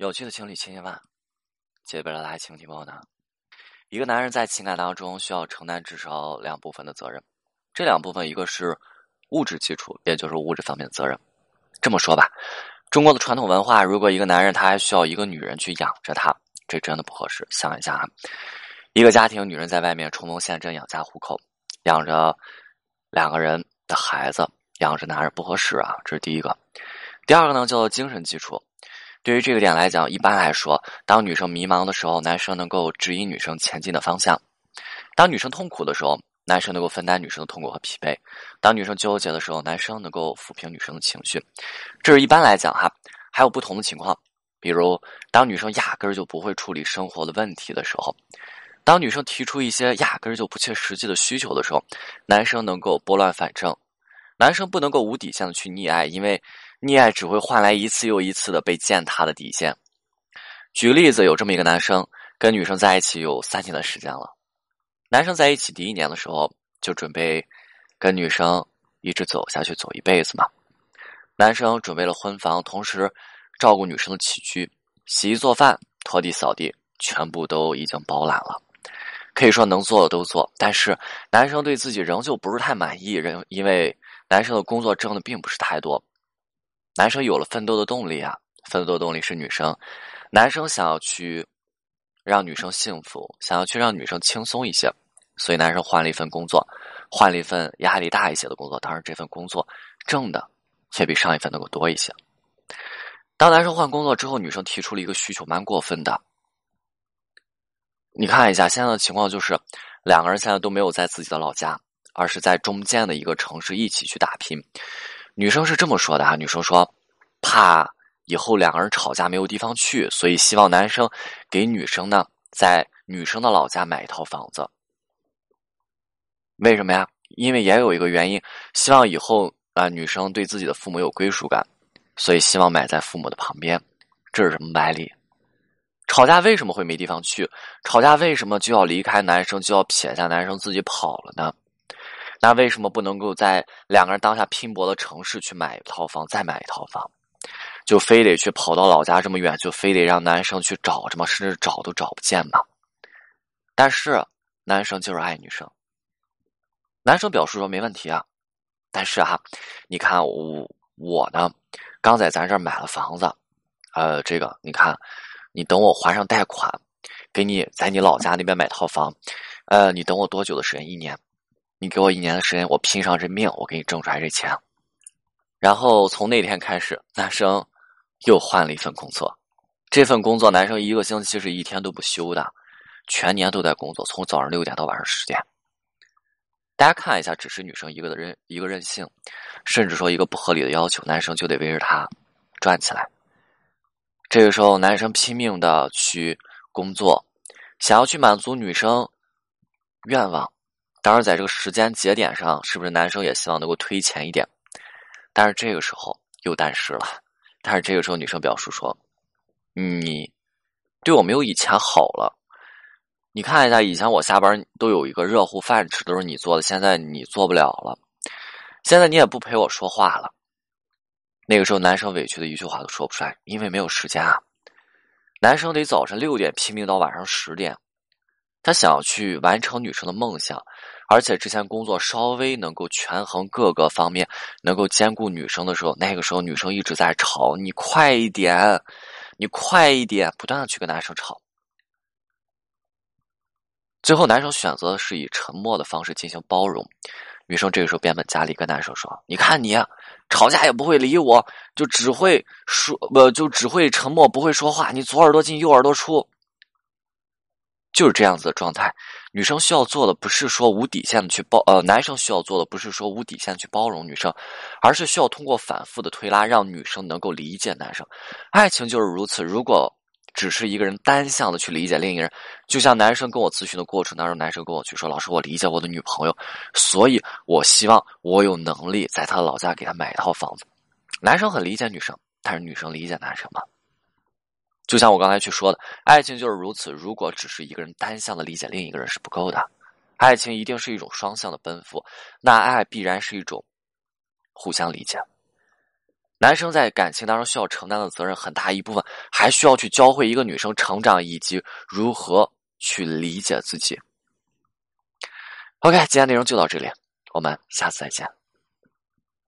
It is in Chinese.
有趣的情侣千千万，解不了的爱情题目呢？一个男人在情感当中需要承担至少两部分的责任，这两部分一个是物质基础，也就是物质方面的责任。这么说吧，中国的传统文化，如果一个男人他还需要一个女人去养着他，这真的不合适。想一下啊，一个家庭，女人在外面冲锋陷阵养家糊口，养着两个人的孩子，养着男人不合适啊，这是第一个。第二个呢，叫做精神基础。对于这个点来讲，一般来说，当女生迷茫的时候，男生能够指引女生前进的方向；当女生痛苦的时候，男生能够分担女生的痛苦和疲惫；当女生纠结的时候，男生能够抚平女生的情绪。这是一般来讲哈，还有不同的情况，比如当女生压根儿就不会处理生活的问题的时候，当女生提出一些压根儿就不切实际的需求的时候，男生能够拨乱反正。男生不能够无底线的去溺爱，因为。溺爱只会换来一次又一次的被践踏的底线。举个例子，有这么一个男生跟女生在一起有三年的时间了。男生在一起第一年的时候就准备跟女生一直走下去，走一辈子嘛。男生准备了婚房，同时照顾女生的起居、洗衣做饭、拖地扫地，全部都已经包揽了。可以说能做的都做，但是男生对自己仍旧不是太满意，人因为男生的工作挣的并不是太多。男生有了奋斗的动力啊，奋斗的动力是女生。男生想要去让女生幸福，想要去让女生轻松一些，所以男生换了一份工作，换了一份压力大一些的工作。当然，这份工作挣的却比上一份能够多一些。当男生换工作之后，女生提出了一个需求，蛮过分的。你看一下现在的情况，就是两个人现在都没有在自己的老家，而是在中间的一个城市一起去打拼。女生是这么说的哈，女生说，怕以后两个人吵架没有地方去，所以希望男生给女生呢在女生的老家买一套房子。为什么呀？因为也有一个原因，希望以后啊女生对自己的父母有归属感，所以希望买在父母的旁边。这是什么歪理？吵架为什么会没地方去？吵架为什么就要离开男生，就要撇下男生自己跑了呢？那为什么不能够在两个人当下拼搏的城市去买一套房，再买一套房，就非得去跑到老家这么远，就非得让男生去找着吗？甚至找都找不见吗？但是男生就是爱女生，男生表示说没问题啊。但是哈，你看我我呢，刚在咱这儿买了房子，呃，这个你看，你等我还上贷款，给你在你老家那边买套房，呃，你等我多久的时间？一年。你给我一年的时间，我拼上这命，我给你挣出来这钱。然后从那天开始，男生又换了一份工作。这份工作，男生一个星期是一天都不休的，全年都在工作，从早上六点到晚上十点。大家看一下，只是女生一个的任一个任性，甚至说一个不合理的要求，男生就得围着她转起来。这个时候，男生拼命的去工作，想要去满足女生愿望。当然，在这个时间节点上，是不是男生也希望能够推前一点？但是这个时候又但是了。但是这个时候，女生表示说：“你对我没有以前好了。你看一下，以前我下班都有一个热乎饭吃，都是你做的，现在你做不了了。现在你也不陪我说话了。”那个时候，男生委屈的一句话都说不出来，因为没有时间啊。男生得早晨六点拼命到晚上十点。他想要去完成女生的梦想，而且之前工作稍微能够权衡各个方面，能够兼顾女生的时候，那个时候女生一直在吵：“你快一点，你快一点！”不断的去跟男生吵。最后，男生选择的是以沉默的方式进行包容。女生这个时候变本加厉跟男生说：“你看你吵架也不会理我，就只会说不就只会沉默，不会说话。你左耳朵进右耳朵出。”就是这样子的状态，女生需要做的不是说无底线的去包，呃，男生需要做的不是说无底线去包容女生，而是需要通过反复的推拉，让女生能够理解男生。爱情就是如此，如果只是一个人单向的去理解另一个人，就像男生跟我咨询的过程当中，男生跟我去说：“老师，我理解我的女朋友，所以我希望我有能力在他的老家给他买一套房子。”男生很理解女生，但是女生理解男生吗？就像我刚才去说的爱情就是如此如果只是一个人单向的理解另一个人是不够的。爱情一定是一种双向的奔赴那爱必然是一种互相理解。男生在感情当中需要承担的责任很大一部分还需要去教会一个女生成长以及如何去理解自己。Ok 今天内容就到这里我们下次再见。